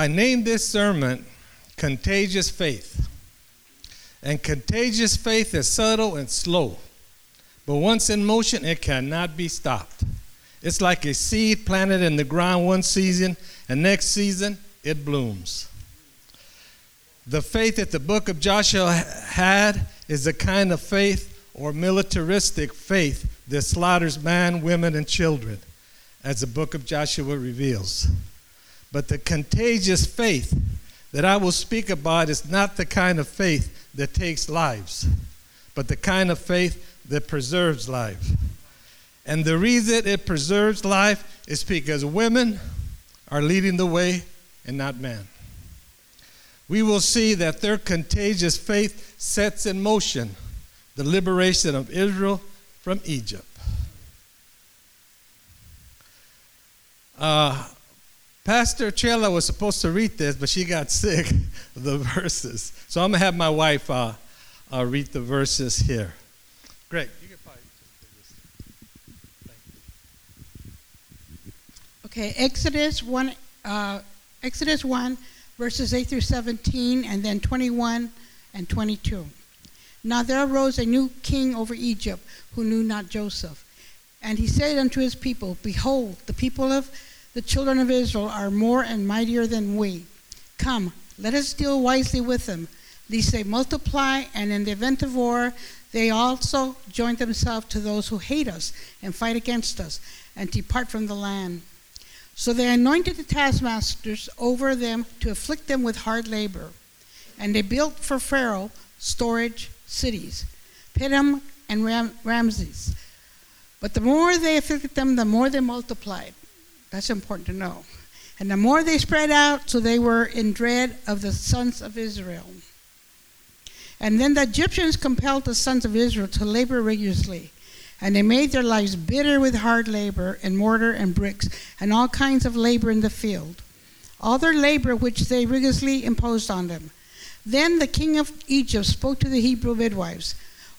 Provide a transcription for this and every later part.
I named this sermon Contagious Faith. And contagious faith is subtle and slow, but once in motion, it cannot be stopped. It's like a seed planted in the ground one season, and next season, it blooms. The faith that the book of Joshua had is the kind of faith or militaristic faith that slaughters man, women, and children, as the book of Joshua reveals. But the contagious faith that I will speak about is not the kind of faith that takes lives, but the kind of faith that preserves life. And the reason it preserves life is because women are leading the way and not men. We will see that their contagious faith sets in motion the liberation of Israel from Egypt. Uh, Pastor Chela was supposed to read this, but she got sick of the verses. So I'm going to have my wife uh, uh, read the verses here. Greg, you can probably Okay, Exodus 1, uh, Exodus 1, verses 8 through 17, and then 21 and 22. Now there arose a new king over Egypt who knew not Joseph. And he said unto his people, Behold, the people of the children of Israel are more and mightier than we. Come, let us deal wisely with them, lest they multiply, and in the event of war, they also join themselves to those who hate us and fight against us, and depart from the land. So they anointed the taskmasters over them to afflict them with hard labor. And they built for Pharaoh storage cities, Pithom and Ram- Ramses. But the more they afflicted them, the more they multiplied. That's important to know. And the more they spread out, so they were in dread of the sons of Israel. And then the Egyptians compelled the sons of Israel to labor rigorously. And they made their lives bitter with hard labor and mortar and bricks and all kinds of labor in the field. All their labor which they rigorously imposed on them. Then the king of Egypt spoke to the Hebrew midwives,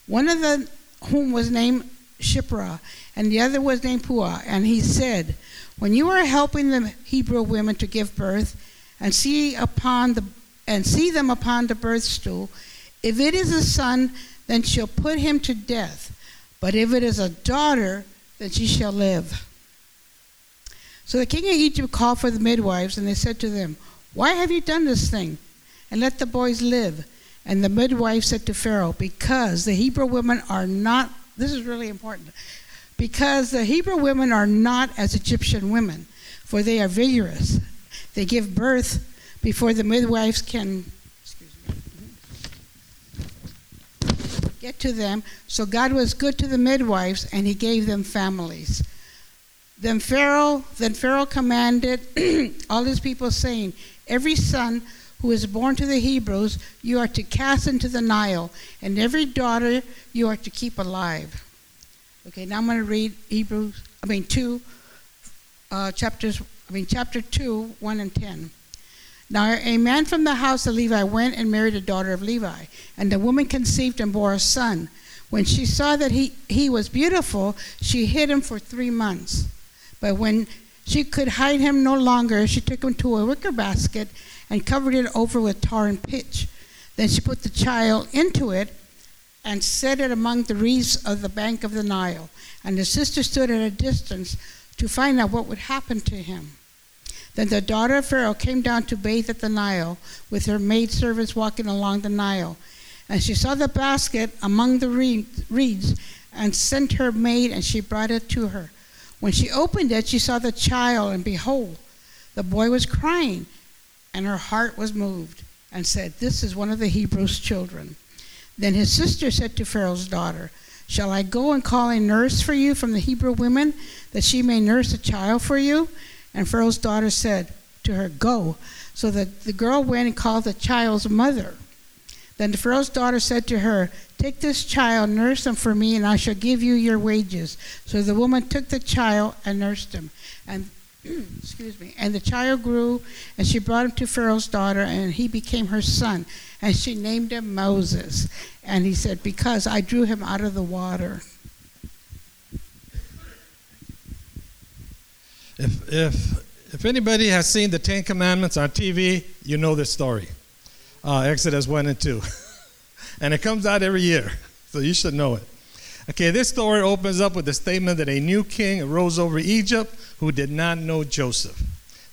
one of whom was named Shiphrah, and the other was named Puah. And he said, when you are helping the Hebrew women to give birth and see upon the and see them upon the birth stool, if it is a son, then she'll put him to death. But if it is a daughter, then she shall live. So the king of Egypt called for the midwives, and they said to them, Why have you done this thing? And let the boys live. And the midwife said to Pharaoh, Because the Hebrew women are not, this is really important, because the Hebrew women are not as Egyptian women, for they are vigorous. They give birth before the midwives can get to them. So God was good to the midwives, and He gave them families. Then Pharaoh, then Pharaoh commanded all his people, saying, Every son who is born to the Hebrews you are to cast into the Nile, and every daughter you are to keep alive. Okay, now I'm going to read Hebrews, I mean, 2 uh, chapters, I mean, chapter 2, 1 and 10. Now, a man from the house of Levi went and married a daughter of Levi, and the woman conceived and bore a son. When she saw that he, he was beautiful, she hid him for three months. But when she could hide him no longer, she took him to a wicker basket and covered it over with tar and pitch. Then she put the child into it and set it among the reeds of the bank of the Nile. And his sister stood at a distance to find out what would happen to him. Then the daughter of Pharaoh came down to bathe at the Nile, with her maidservants walking along the Nile. And she saw the basket among the reeds, and sent her maid, and she brought it to her. When she opened it, she saw the child, and behold, the boy was crying, and her heart was moved, and said, This is one of the Hebrews' children. Then his sister said to Pharaoh's daughter, Shall I go and call a nurse for you from the Hebrew women, that she may nurse a child for you? And Pharaoh's daughter said to her, Go. So that the girl went and called the child's mother. Then the Pharaoh's daughter said to her, Take this child, nurse him for me, and I shall give you your wages. So the woman took the child and nursed him. And excuse me, and the child grew, and she brought him to Pharaoh's daughter, and he became her son. And she named him Moses. And he said, Because I drew him out of the water. If, if, If anybody has seen the Ten Commandments on TV, you know this story uh, Exodus 1 and 2. and it comes out every year, so you should know it. Okay, this story opens up with the statement that a new king arose over Egypt who did not know Joseph.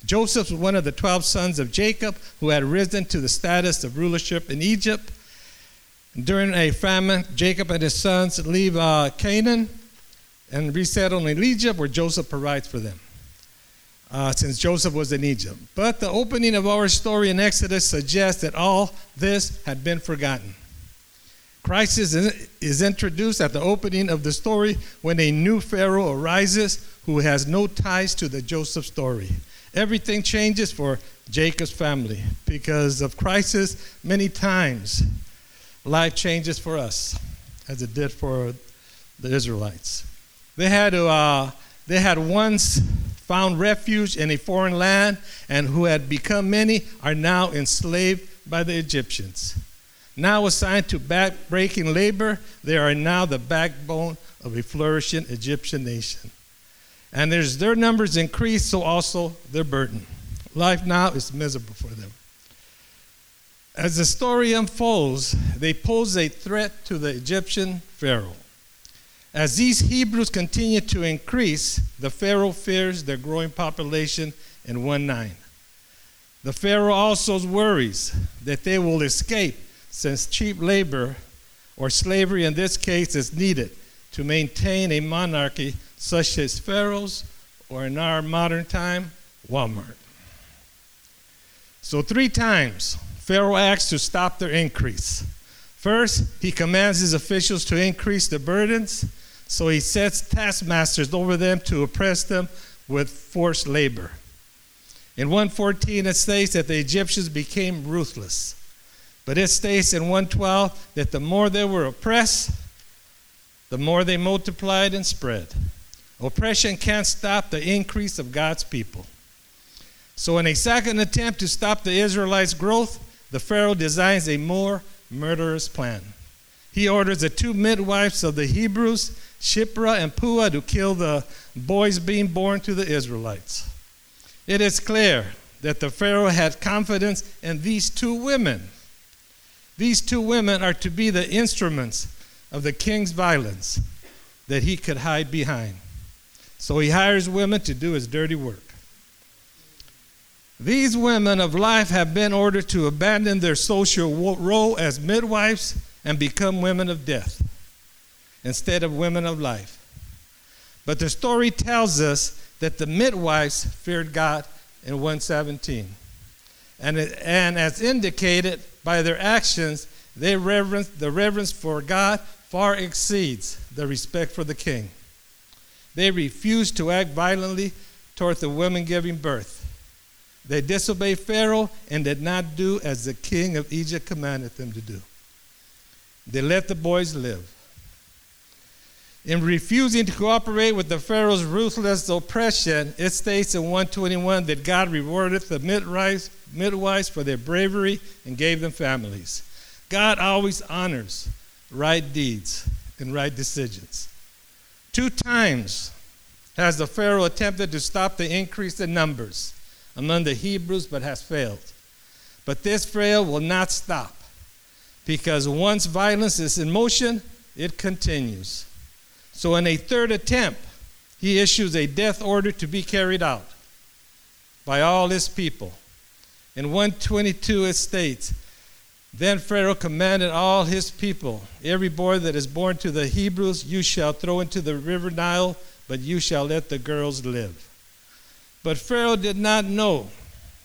Joseph was one of the 12 sons of Jacob who had risen to the status of rulership in Egypt. During a famine, Jacob and his sons leave uh, Canaan and resettle in Egypt, where Joseph provides for them, uh, since Joseph was in Egypt. But the opening of our story in Exodus suggests that all this had been forgotten. Christ is, is introduced at the opening of the story when a new Pharaoh arises who has no ties to the Joseph story. Everything changes for Jacob's family because of crisis. Many times, life changes for us, as it did for the Israelites. They had to, uh, they had once found refuge in a foreign land, and who had become many are now enslaved by the Egyptians. Now assigned to back-breaking labor, they are now the backbone of a flourishing Egyptian nation. And as their numbers increase, so also their burden. Life now is miserable for them. As the story unfolds, they pose a threat to the Egyptian Pharaoh. As these Hebrews continue to increase, the Pharaoh fears their growing population in 1 9. The Pharaoh also worries that they will escape since cheap labor, or slavery in this case, is needed to maintain a monarchy such as Pharaoh's, or in our modern time, Walmart. So, three times, Pharaoh acts to stop their increase. First, he commands his officials to increase the burdens, so he sets taskmasters over them to oppress them with forced labor. In 114, it states that the Egyptians became ruthless. But it states in 112 that the more they were oppressed, the more they multiplied and spread. Oppression can't stop the increase of God's people. So, in a second attempt to stop the Israelites' growth, the Pharaoh designs a more murderous plan. He orders the two midwives of the Hebrews, Shiphrah and Puah, to kill the boys being born to the Israelites. It is clear that the Pharaoh had confidence in these two women these two women are to be the instruments of the king's violence that he could hide behind. So he hires women to do his dirty work. These women of life have been ordered to abandon their social role as midwives and become women of death instead of women of life. But the story tells us that the midwives feared God in 117. And, and as indicated by their actions, they reverence, the reverence for God far exceeds the respect for the king. They refused to act violently toward the women giving birth. They disobeyed Pharaoh and did not do as the king of Egypt commanded them to do. They let the boys live. In refusing to cooperate with the Pharaoh's ruthless oppression, it states in 121 that God rewarded the midwives, midwives for their bravery and gave them families. God always honors right deeds and right decisions. Two times has the Pharaoh attempted to stop the increase in numbers among the Hebrews, but has failed. But this Pharaoh will not stop because once violence is in motion, it continues. So, in a third attempt, he issues a death order to be carried out by all his people. In 122, it states, Then Pharaoh commanded all his people, Every boy that is born to the Hebrews you shall throw into the river Nile, but you shall let the girls live. But Pharaoh did not know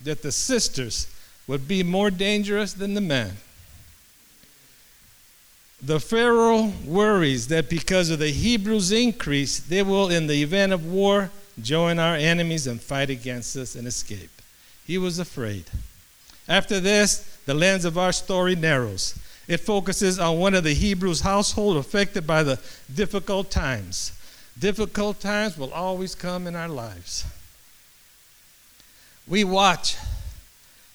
that the sisters would be more dangerous than the men. The Pharaoh worries that because of the Hebrews' increase, they will, in the event of war, join our enemies and fight against us and escape. He was afraid. After this, the lens of our story narrows. It focuses on one of the Hebrews' household affected by the difficult times. Difficult times will always come in our lives. We watch.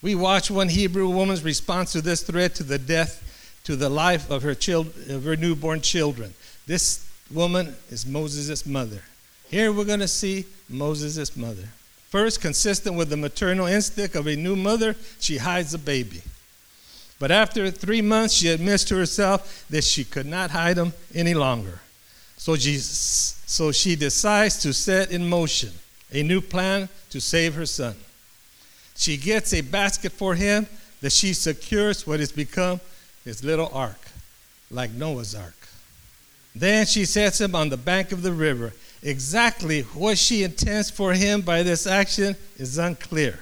We watch one Hebrew woman's response to this threat to the death, to the life of her, child, of her newborn children. This woman is Moses' mother. Here we're going to see Moses' mother. First, consistent with the maternal instinct of a new mother, she hides the baby. But after three months, she admits to herself that she could not hide him any longer. So, Jesus, so she decides to set in motion a new plan to save her son. She gets a basket for him that she secures what has become his little ark, like Noah's ark. Then she sets him on the bank of the river. Exactly what she intends for him by this action is unclear.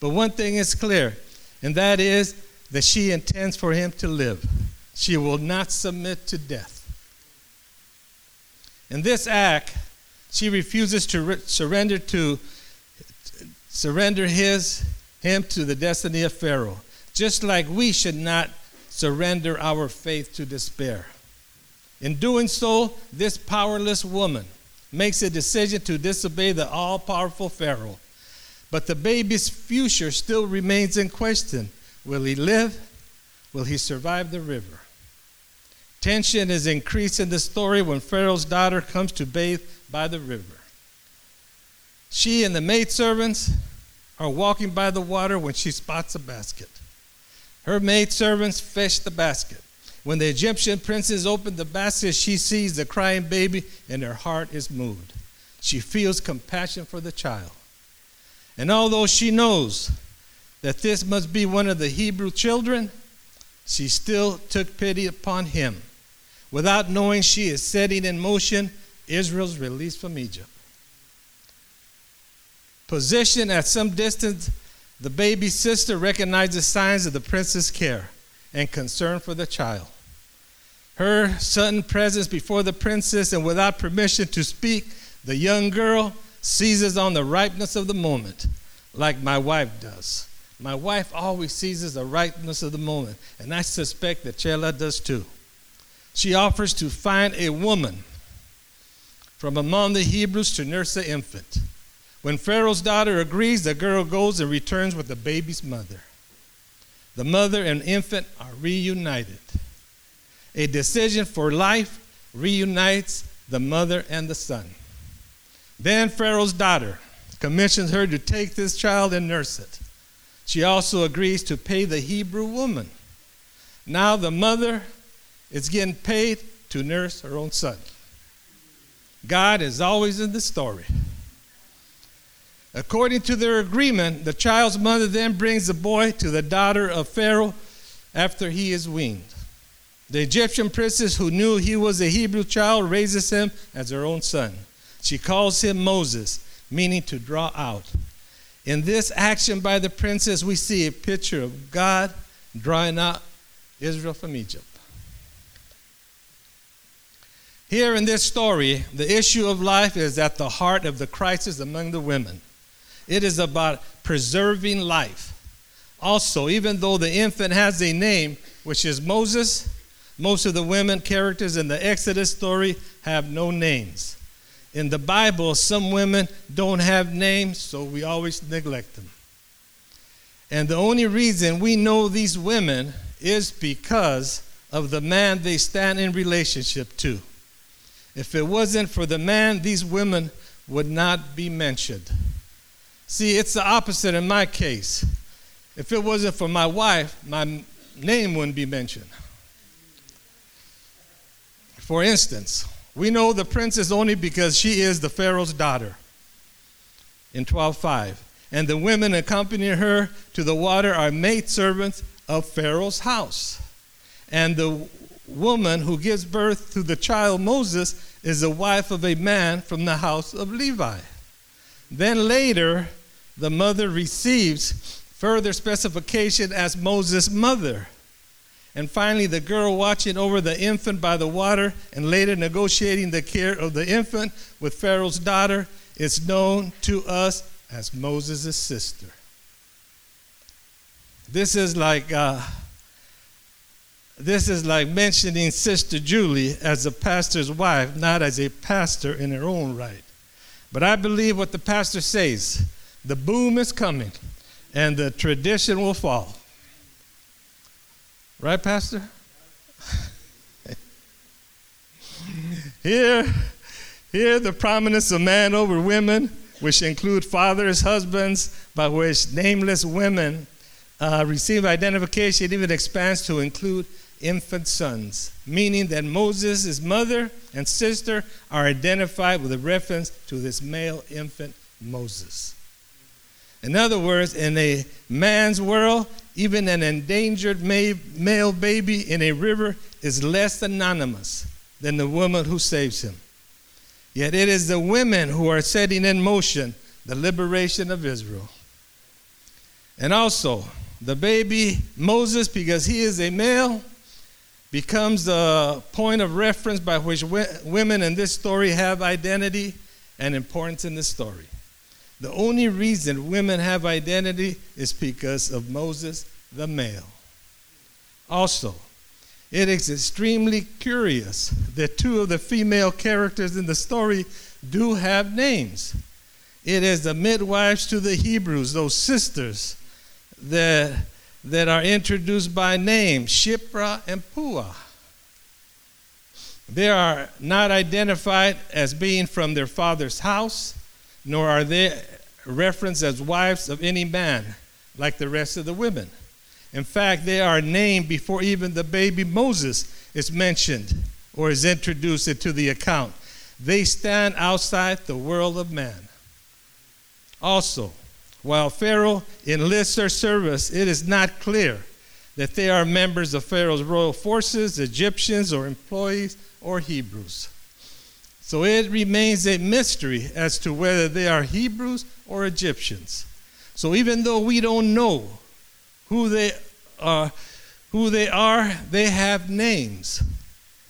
But one thing is clear, and that is that she intends for him to live. She will not submit to death. In this act, she refuses to re- surrender to surrender his him to the destiny of Pharaoh, just like we should not surrender our faith to despair. In doing so, this powerless woman makes a decision to disobey the all powerful Pharaoh. But the baby's future still remains in question. Will he live? Will he survive the river? Tension is increased in the story when Pharaoh's daughter comes to bathe by the river. She and the maidservants are walking by the water when she spots a basket. Her maidservants fetch the basket. When the Egyptian princess opens the basket, she sees the crying baby and her heart is moved. She feels compassion for the child. And although she knows that this must be one of the Hebrew children, she still took pity upon him. Without knowing, she is setting in motion Israel's release from Egypt. Positioned at some distance, the baby's sister recognizes signs of the prince's care and concern for the child. Her sudden presence before the princess and without permission to speak, the young girl seizes on the ripeness of the moment, like my wife does. My wife always seizes the ripeness of the moment, and I suspect that Chela does too. She offers to find a woman from among the Hebrews to nurse the infant. When Pharaoh's daughter agrees, the girl goes and returns with the baby's mother. The mother and infant are reunited. A decision for life reunites the mother and the son. Then Pharaoh's daughter commissions her to take this child and nurse it. She also agrees to pay the Hebrew woman. Now the mother is getting paid to nurse her own son. God is always in the story. According to their agreement, the child's mother then brings the boy to the daughter of Pharaoh after he is weaned. The Egyptian princess, who knew he was a Hebrew child, raises him as her own son. She calls him Moses, meaning to draw out. In this action by the princess, we see a picture of God drawing out Israel from Egypt. Here in this story, the issue of life is at the heart of the crisis among the women. It is about preserving life. Also, even though the infant has a name, which is Moses, most of the women characters in the Exodus story have no names. In the Bible, some women don't have names, so we always neglect them. And the only reason we know these women is because of the man they stand in relationship to. If it wasn't for the man, these women would not be mentioned. See, it's the opposite in my case. If it wasn't for my wife, my name wouldn't be mentioned. For instance, we know the princess only because she is the Pharaoh's daughter in 12:5. And the women accompanying her to the water are maidservants of Pharaoh's house. And the woman who gives birth to the child Moses is the wife of a man from the house of Levi. Then later, the mother receives further specification as Moses' mother. And finally, the girl watching over the infant by the water and later negotiating the care of the infant with Pharaoh's daughter is known to us as Moses' sister. This is like uh, this is like mentioning Sister Julie as a pastor's wife, not as a pastor in her own right. But I believe what the pastor says the boom is coming, and the tradition will fall. Right, Pastor? here, here, the prominence of man over women which include fathers, husbands, by which nameless women uh, receive identification, even expands to include infant sons, meaning that Moses' mother and sister are identified with a reference to this male infant Moses. In other words, in a man's world, even an endangered male baby in a river is less anonymous than the woman who saves him. Yet it is the women who are setting in motion the liberation of Israel. And also, the baby Moses, because he is a male, becomes the point of reference by which women in this story have identity and importance in the story. The only reason women have identity is because of Moses, the male. Also, it is extremely curious that two of the female characters in the story do have names. It is the midwives to the Hebrews, those sisters that, that are introduced by name, Shiphrah and Puah. They are not identified as being from their father's house nor are they referenced as wives of any man like the rest of the women. In fact, they are named before even the baby Moses is mentioned or is introduced into the account. They stand outside the world of man. Also, while Pharaoh enlists their service, it is not clear that they are members of Pharaoh's royal forces, Egyptians, or employees, or Hebrews. So it remains a mystery as to whether they are Hebrews or Egyptians. So even though we don't know who they are, who they are, they have names.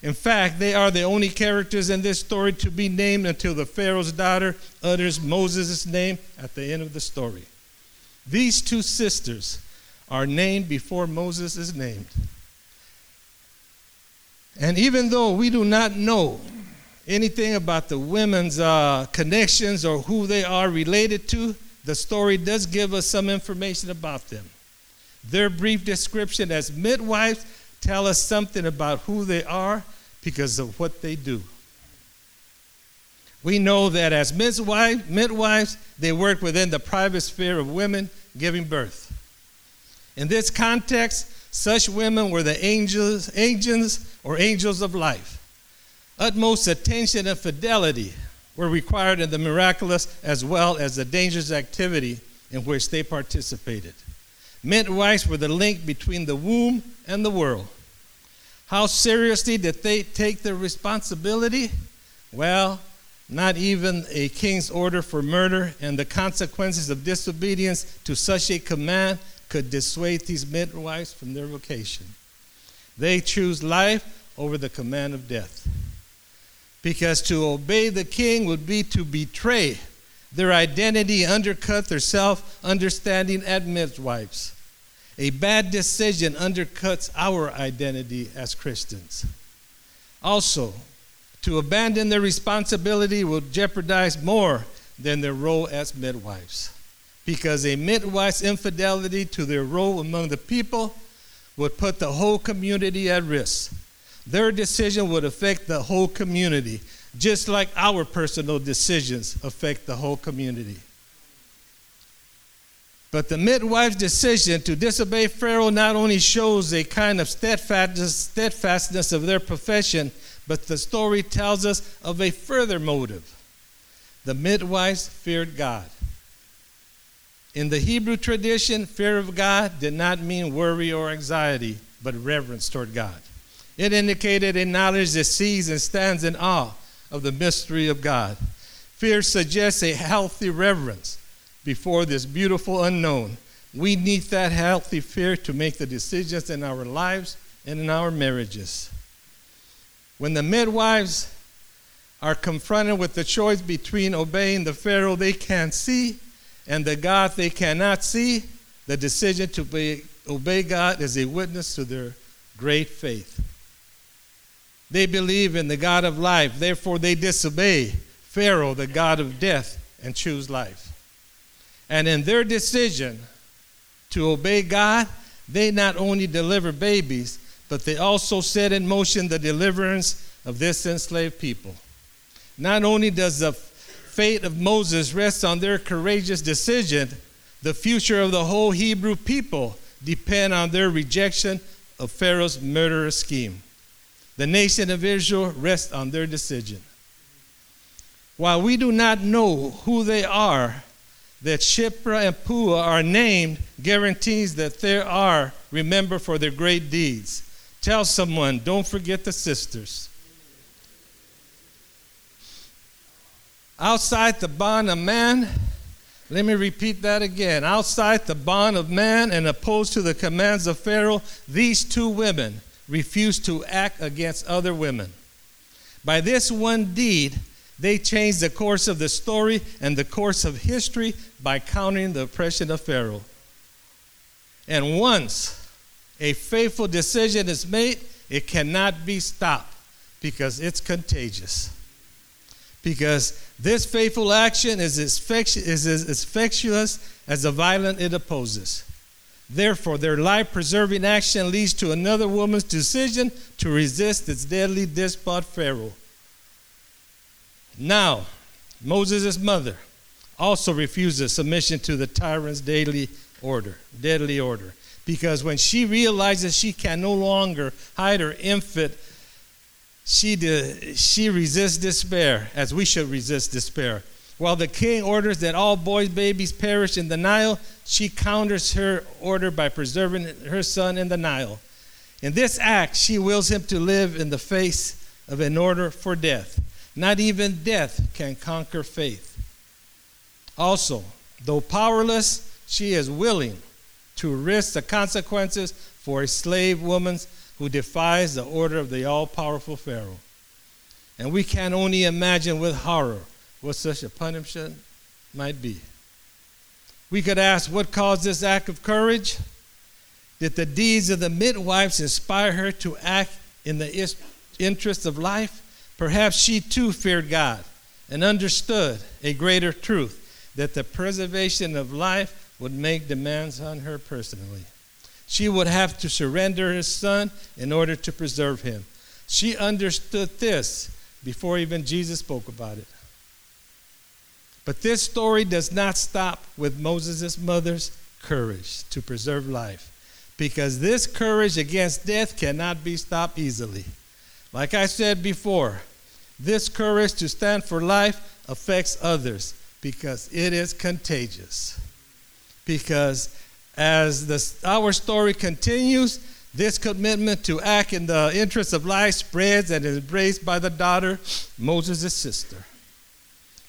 In fact, they are the only characters in this story to be named until the Pharaoh's daughter utters Moses' name at the end of the story. These two sisters are named before Moses is named. And even though we do not know anything about the women's uh, connections or who they are related to, the story does give us some information about them. Their brief description as midwives tell us something about who they are because of what they do. We know that as midwives, midwives, they work within the private sphere of women giving birth. In this context, such women were the angels, angels or angels of life. Utmost attention and fidelity were required in the miraculous as well as the dangerous activity in which they participated. Midwives were the link between the womb and the world. How seriously did they take their responsibility? Well, not even a king's order for murder and the consequences of disobedience to such a command could dissuade these midwives from their vocation. They choose life over the command of death because to obey the king would be to betray their identity, undercut their self understanding as midwives. A bad decision undercuts our identity as Christians. Also, to abandon their responsibility will jeopardize more than their role as midwives. Because a midwife's infidelity to their role among the people would put the whole community at risk. Their decision would affect the whole community, just like our personal decisions affect the whole community. But the midwife's decision to disobey Pharaoh not only shows a kind of steadfastness of their profession, but the story tells us of a further motive. The midwives feared God. In the Hebrew tradition, fear of God did not mean worry or anxiety, but reverence toward God. It indicated a knowledge that sees and stands in awe of the mystery of God. Fear suggests a healthy reverence before this beautiful unknown. We need that healthy fear to make the decisions in our lives and in our marriages. When the midwives are confronted with the choice between obeying the Pharaoh they can't see and the God they cannot see, the decision to obey, obey God is a witness to their great faith. They believe in the God of life, therefore, they disobey Pharaoh, the God of death, and choose life. And in their decision to obey God, they not only deliver babies, but they also set in motion the deliverance of this enslaved people. Not only does the fate of Moses rest on their courageous decision, the future of the whole Hebrew people depend on their rejection of Pharaoh's murderous scheme. The nation of Israel rests on their decision. While we do not know who they are, that Shiphrah and Puah are named guarantees that they are remembered for their great deeds. Tell someone, don't forget the sisters. Outside the bond of man, let me repeat that again. Outside the bond of man and opposed to the commands of Pharaoh, these two women refused to act against other women. By this one deed, they changed the course of the story and the course of history by countering the oppression of Pharaoh. And once a faithful decision is made, it cannot be stopped because it's contagious. Because this faithful action is as infectious as the violent it opposes. Therefore, their life preserving action leads to another woman's decision to resist its deadly despot Pharaoh. Now, Moses' mother also refuses submission to the tyrant's daily order, deadly order. Because when she realizes she can no longer hide her infant, she, de- she resists despair, as we should resist despair. While the king orders that all boys' babies perish in the Nile, she counters her order by preserving her son in the Nile. In this act, she wills him to live in the face of an order for death. Not even death can conquer faith. Also, though powerless, she is willing to risk the consequences for a slave woman who defies the order of the all powerful Pharaoh. And we can only imagine with horror what such a punishment might be. We could ask what caused this act of courage? Did the deeds of the midwives inspire her to act in the interest of life? Perhaps she too feared God and understood a greater truth that the preservation of life would make demands on her personally. She would have to surrender her son in order to preserve him. She understood this before even Jesus spoke about it. But this story does not stop with Moses' mother's courage to preserve life, because this courage against death cannot be stopped easily. Like I said before, this courage to stand for life affects others because it is contagious. Because as the, our story continues, this commitment to act in the interest of life spreads and is embraced by the daughter, Moses' sister.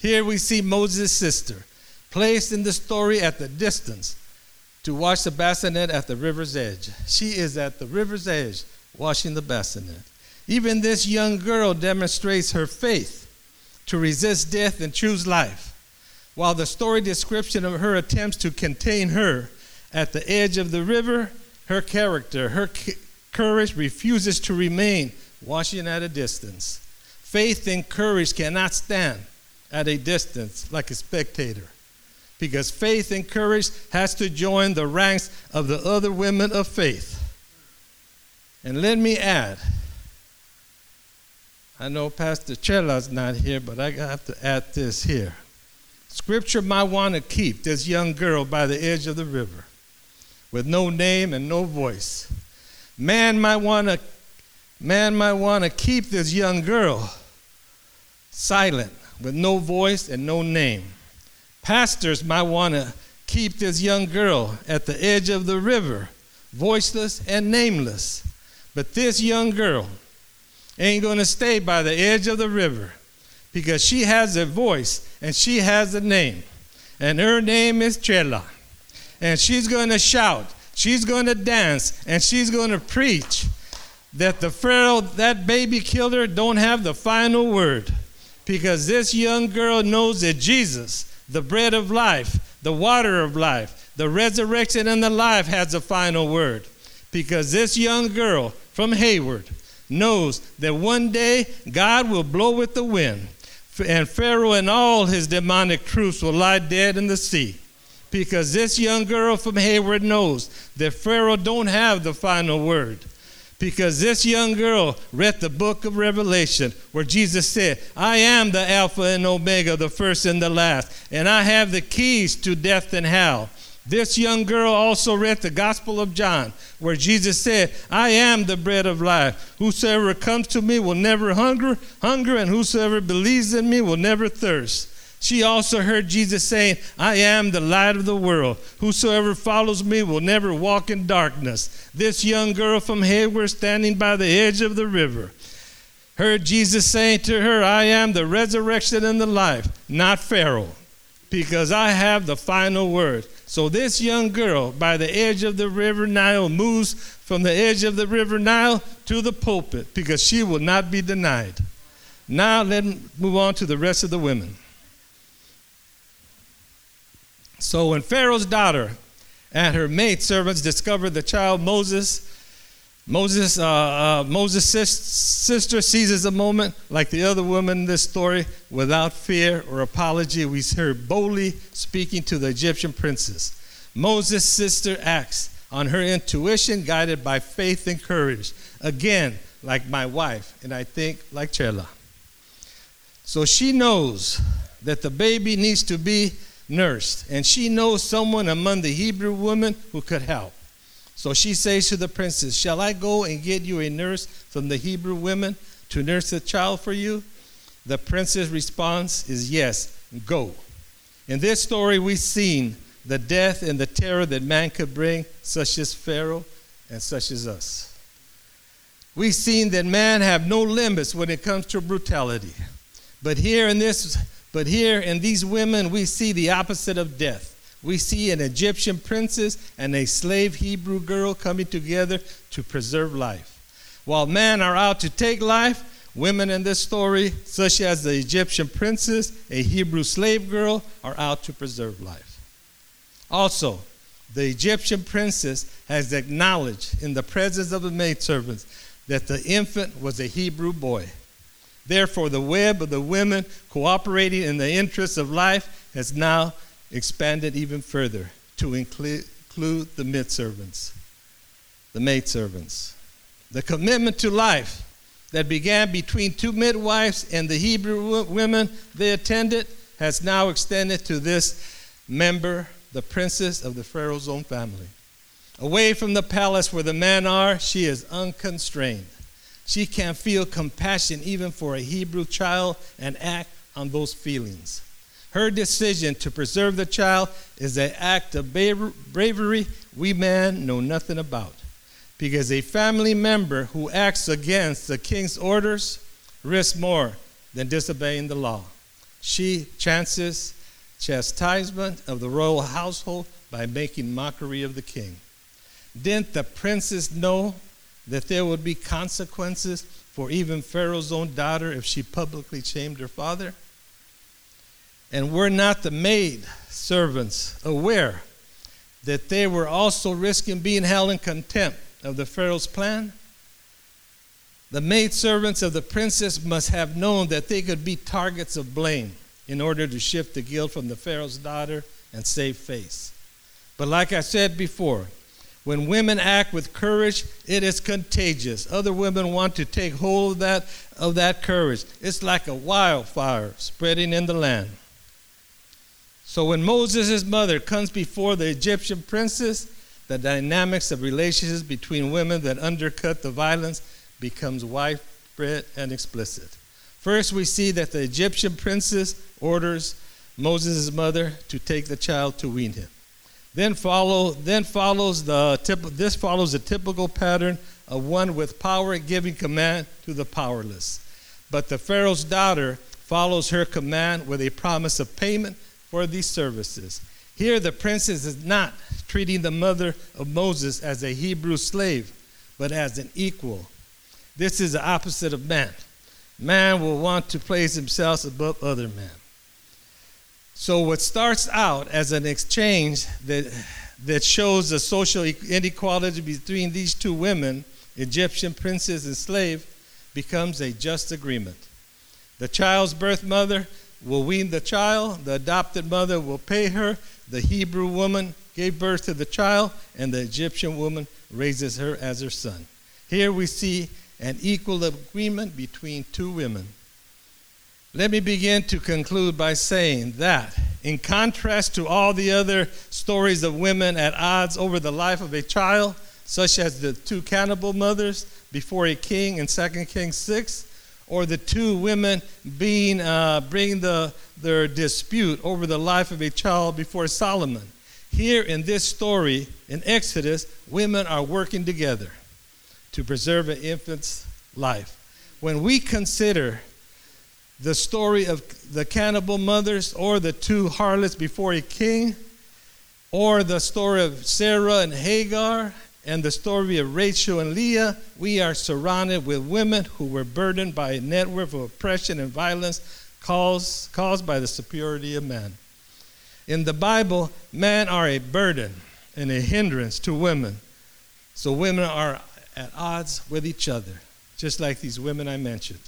Here we see Moses' sister placed in the story at the distance to wash the bassinet at the river's edge. She is at the river's edge washing the bassinet. Even this young girl demonstrates her faith to resist death and choose life. While the story description of her attempts to contain her at the edge of the river, her character, her courage refuses to remain washing at a distance. Faith and courage cannot stand at a distance like a spectator because faith and courage has to join the ranks of the other women of faith. And let me add, I know Pastor Chela's not here, but I have to add this here. Scripture might want to keep this young girl by the edge of the river with no name and no voice. Man might want to man might want to keep this young girl silent with no voice and no name. Pastors might want to keep this young girl at the edge of the river, voiceless and nameless. But this young girl ain't going to stay by the edge of the river because she has a voice and she has a name. And her name is Chela. And she's going to shout, she's going to dance, and she's going to preach that the Pharaoh, that baby killer, don't have the final word. Because this young girl knows that Jesus, the bread of life, the water of life, the resurrection and the life, has the final word. Because this young girl from Hayward, knows that one day God will blow with the wind, and Pharaoh and all his demonic troops will lie dead in the sea. Because this young girl from Hayward knows that Pharaoh don't have the final word. Because this young girl read the book of Revelation where Jesus said, I am the Alpha and Omega, the first and the last, and I have the keys to death and hell. This young girl also read the Gospel of John, where Jesus said, I am the bread of life. Whosoever comes to me will never hunger, hunger, and whosoever believes in me will never thirst. She also heard Jesus saying, I am the light of the world. Whosoever follows me will never walk in darkness. This young girl from Hayward, standing by the edge of the river, heard Jesus saying to her, I am the resurrection and the life, not Pharaoh, because I have the final word. So this young girl by the edge of the river Nile moves from the edge of the river Nile to the pulpit because she will not be denied. Now let's move on to the rest of the women. So when Pharaoh's daughter and her maid servants discovered the child Moses, Moses, uh, uh, Moses' sister seizes a moment, like the other woman in this story, without fear or apology. We hear boldly speaking to the Egyptian princess. Moses' sister acts on her intuition, guided by faith and courage. Again, like my wife, and I think like Chela. So she knows that the baby needs to be nursed, and she knows someone among the Hebrew women who could help. So she says to the princess, Shall I go and get you a nurse from the Hebrew women to nurse the child for you? The princess' response is yes, go. In this story, we've seen the death and the terror that man could bring, such as Pharaoh and such as us. We've seen that man have no limits when it comes to brutality. But here in this but here in these women, we see the opposite of death. We see an Egyptian princess and a slave Hebrew girl coming together to preserve life. While men are out to take life, women in this story, such as the Egyptian princess, a Hebrew slave girl, are out to preserve life. Also, the Egyptian princess has acknowledged in the presence of the maidservants that the infant was a Hebrew boy. Therefore, the web of the women cooperating in the interests of life has now expanded even further to include the maidservants. The maidservants. The commitment to life that began between two midwives and the Hebrew women they attended has now extended to this member, the princess of the Pharaoh's own family. Away from the palace where the men are, she is unconstrained. She can feel compassion even for a Hebrew child and act on those feelings. Her decision to preserve the child is an act of bravery we men know nothing about. Because a family member who acts against the king's orders risks more than disobeying the law. She chances chastisement of the royal household by making mockery of the king. Didn't the princess know that there would be consequences for even Pharaoh's own daughter if she publicly shamed her father? And were not the maid servants aware that they were also risking being held in contempt of the Pharaoh's plan? The maid servants of the princess must have known that they could be targets of blame in order to shift the guilt from the Pharaoh's daughter and save face. But like I said before, when women act with courage, it is contagious. Other women want to take hold of that, of that courage. It's like a wildfire spreading in the land. So when Moses' mother comes before the Egyptian princess, the dynamics of relationships between women that undercut the violence becomes widespread and explicit. First, we see that the Egyptian princess orders Moses' mother to take the child to wean him. Then follow then follows the this follows a typical pattern of one with power giving command to the powerless. But the Pharaoh's daughter follows her command with a promise of payment for these services. Here the princess is not treating the mother of Moses as a Hebrew slave, but as an equal. This is the opposite of man. Man will want to place himself above other men. So, what starts out as an exchange that, that shows the social inequality between these two women, Egyptian princess and slave, becomes a just agreement. The child's birth mother will wean the child, the adopted mother will pay her, the Hebrew woman gave birth to the child, and the Egyptian woman raises her as her son. Here we see an equal agreement between two women. Let me begin to conclude by saying that, in contrast to all the other stories of women at odds over the life of a child, such as the two cannibal mothers before a king in 2 Kings 6, or the two women being uh, bringing the, their dispute over the life of a child before Solomon. Here in this story in Exodus, women are working together to preserve an infant's life. When we consider the story of the cannibal mothers or the two harlots before a king, or the story of Sarah and Hagar, and the story of Rachel and Leah, we are surrounded with women who were burdened by a network of oppression and violence caused, caused by the superiority of man. In the Bible, men are a burden and a hindrance to women. So women are at odds with each other, just like these women I mentioned.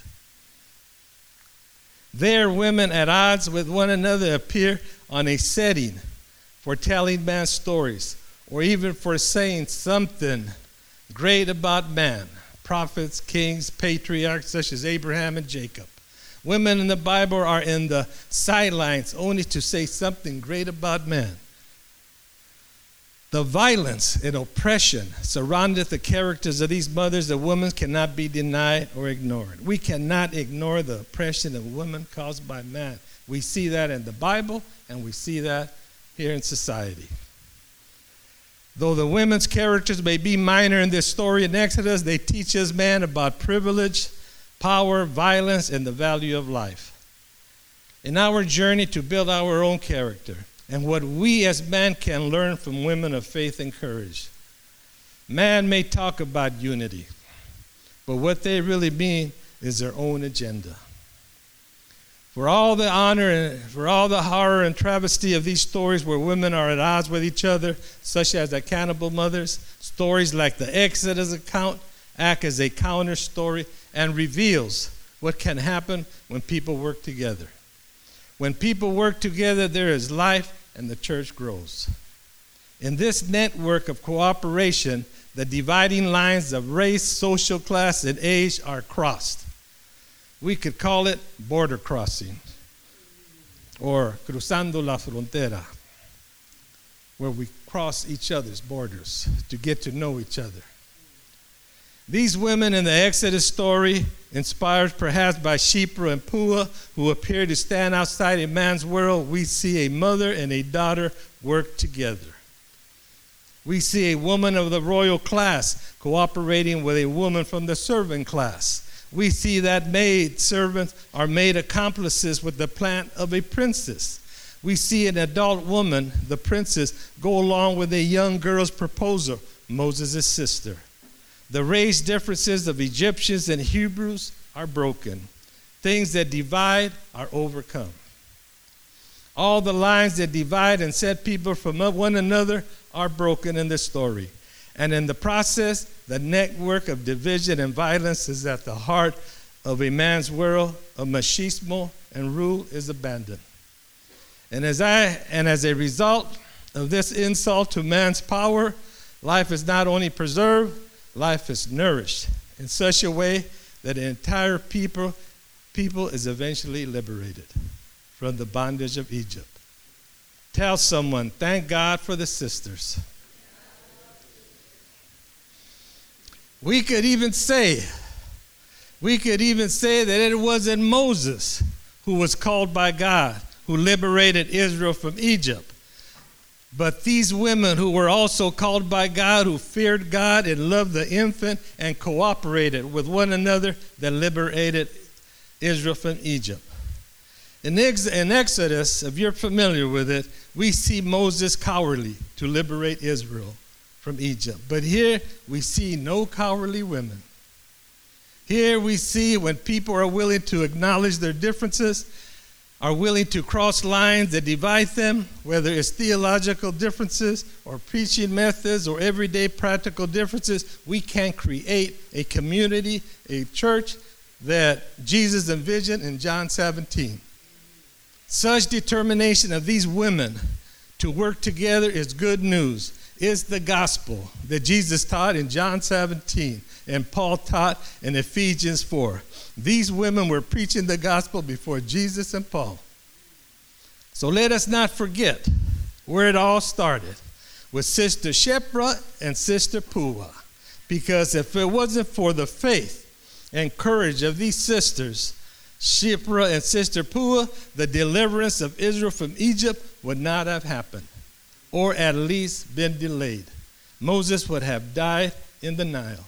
There, women at odds with one another appear on a setting for telling man stories or even for saying something great about man prophets, kings, patriarchs such as Abraham and Jacob. Women in the Bible are in the sidelines only to say something great about man. The violence and oppression surroundeth the characters of these mothers and women cannot be denied or ignored. We cannot ignore the oppression of women caused by man. We see that in the Bible and we see that here in society. Though the women's characters may be minor in this story in Exodus, they teach us man about privilege, power, violence, and the value of life. In our journey to build our own character, and what we as men can learn from women of faith and courage. Man may talk about unity, but what they really mean is their own agenda. For all the honor and for all the horror and travesty of these stories where women are at odds with each other, such as the cannibal mothers, stories like the Exodus account act as a counter story and reveals what can happen when people work together. When people work together, there is life and the church grows. In this network of cooperation, the dividing lines of race, social class, and age are crossed. We could call it border crossing or cruzando la frontera, where we cross each other's borders to get to know each other. These women in the Exodus story, inspired perhaps by Shiphrah and Puah, who appear to stand outside a man's world, we see a mother and a daughter work together. We see a woman of the royal class cooperating with a woman from the servant class. We see that maid servants are made accomplices with the plan of a princess. We see an adult woman, the princess, go along with a young girl's proposal, Moses' sister. The race differences of Egyptians and Hebrews are broken. Things that divide are overcome. All the lines that divide and set people from one another are broken in this story. And in the process, the network of division and violence is at the heart of a man's world of machismo and rule is abandoned. And as I and as a result of this insult to man's power, life is not only preserved, life is nourished in such a way that the entire people, people is eventually liberated from the bondage of Egypt. Tell someone, thank God for the sisters. We could even say, we could even say that it wasn't Moses who was called by God who liberated Israel from Egypt. But these women who were also called by God, who feared God and loved the infant and cooperated with one another, that liberated Israel from Egypt. In, in Exodus, if you're familiar with it, we see Moses cowardly to liberate Israel from Egypt. But here we see no cowardly women. Here we see when people are willing to acknowledge their differences are willing to cross lines that divide them, whether it's theological differences or preaching methods or everyday practical differences, we can create a community, a church that Jesus envisioned in John 17. Such determination of these women to work together is good news. is the gospel that Jesus taught in John 17 and Paul taught in Ephesians 4. These women were preaching the gospel before Jesus and Paul. So let us not forget where it all started with Sister Shiphrah and Sister Puah. Because if it wasn't for the faith and courage of these sisters, Shiphrah and Sister Puah, the deliverance of Israel from Egypt would not have happened, or at least been delayed. Moses would have died in the Nile.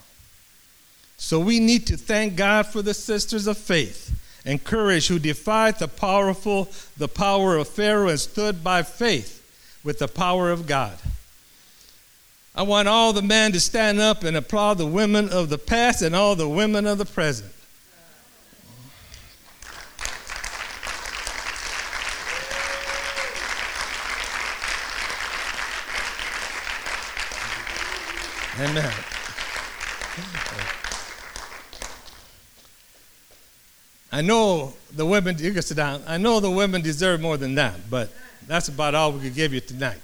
So we need to thank God for the sisters of faith and courage who defied the powerful, the power of Pharaoh and stood by faith with the power of God. I want all the men to stand up and applaud the women of the past and all the women of the present. Amen. I know the women, you can sit down. I know the women deserve more than that, but that's about all we could give you tonight.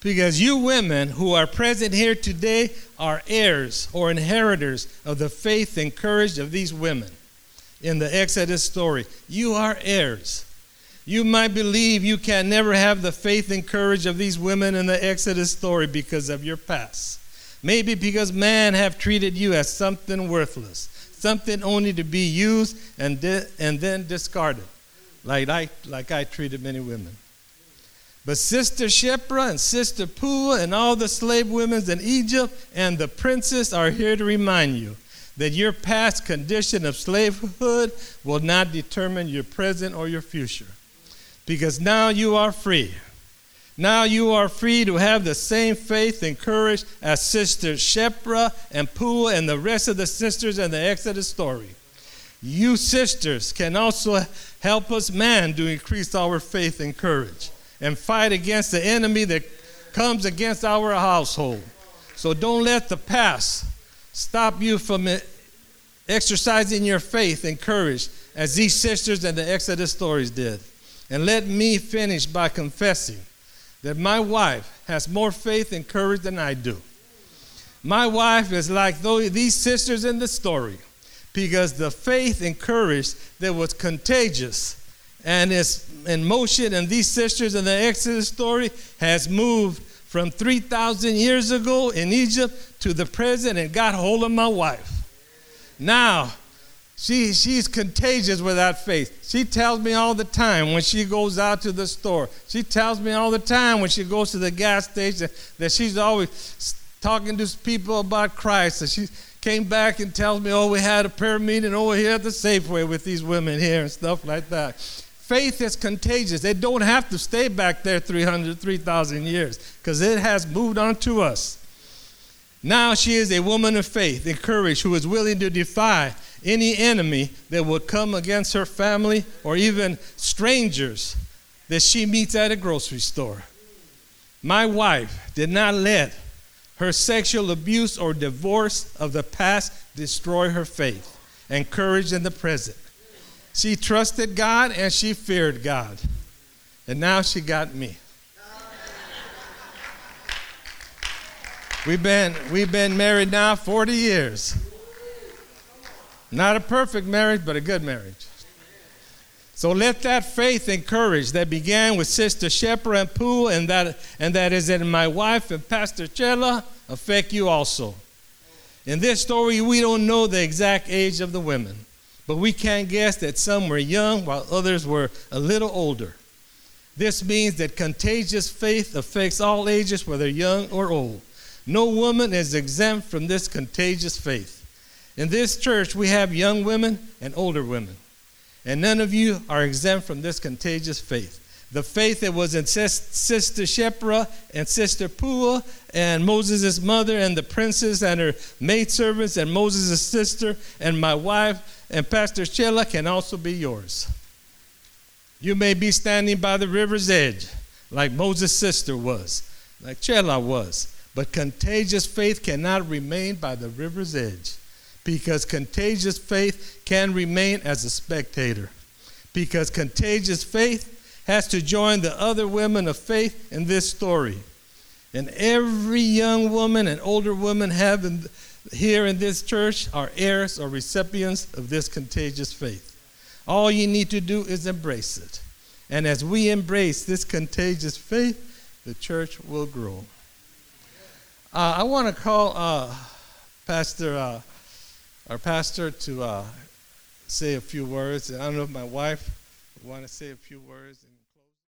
Because you women who are present here today are heirs or inheritors of the faith and courage of these women in the Exodus story. You are heirs. You might believe you can never have the faith and courage of these women in the Exodus story because of your past. Maybe because man have treated you as something worthless, something only to be used and, di- and then discarded, like I, like I treated many women. But Sister Shiphrah and Sister Puah and all the slave women in Egypt and the princess are here to remind you that your past condition of slavehood will not determine your present or your future because now you are free. Now you are free to have the same faith and courage as sisters Shiphrah and Puah and the rest of the sisters in the Exodus story. You sisters can also help us man to increase our faith and courage and fight against the enemy that comes against our household. So don't let the past stop you from exercising your faith and courage as these sisters in the Exodus stories did. And let me finish by confessing that my wife has more faith and courage than I do. My wife is like these sisters in the story because the faith and courage that was contagious and is in motion in these sisters in the Exodus story has moved from 3,000 years ago in Egypt to the present and got hold of my wife. Now, she, she's contagious with that faith. She tells me all the time when she goes out to the store. She tells me all the time when she goes to the gas station that she's always talking to people about Christ. And she came back and tells me, oh, we had a prayer meeting over here at the Safeway with these women here and stuff like that. Faith is contagious. They don't have to stay back there 300, 3,000 years because it has moved on to us. Now she is a woman of faith and courage who is willing to defy any enemy that would come against her family or even strangers that she meets at a grocery store. My wife did not let her sexual abuse or divorce of the past destroy her faith and courage in the present. She trusted God and she feared God. And now she got me. We've been, we've been married now 40 years. Not a perfect marriage, but a good marriage. So let that faith and courage that began with Sister Shiphrah and Puah and that, and that is in my wife and Pastor Chela affect you also. In this story, we don't know the exact age of the women, but we can guess that some were young while others were a little older. This means that contagious faith affects all ages, whether young or old. No woman is exempt from this contagious faith. In this church, we have young women and older women. And none of you are exempt from this contagious faith. The faith that was in Sister Shiphrah and Sister Puah and Moses' mother and the princess and her maidservants and Moses' sister and my wife and Pastor Chela can also be yours. You may be standing by the river's edge like Moses' sister was, like Chela was, but contagious faith cannot remain by the river's edge because contagious faith can remain as a spectator. Because contagious faith has to join the other women of faith in this story. And every young woman and older woman have in, here in this church are heirs or recipients of this contagious faith. All you need to do is embrace it. And as we embrace this contagious faith, the church will grow. Uh, I want to call uh, Pastor, uh, our pastor, to uh, say a few words. And I don't know if my wife would want to say a few words.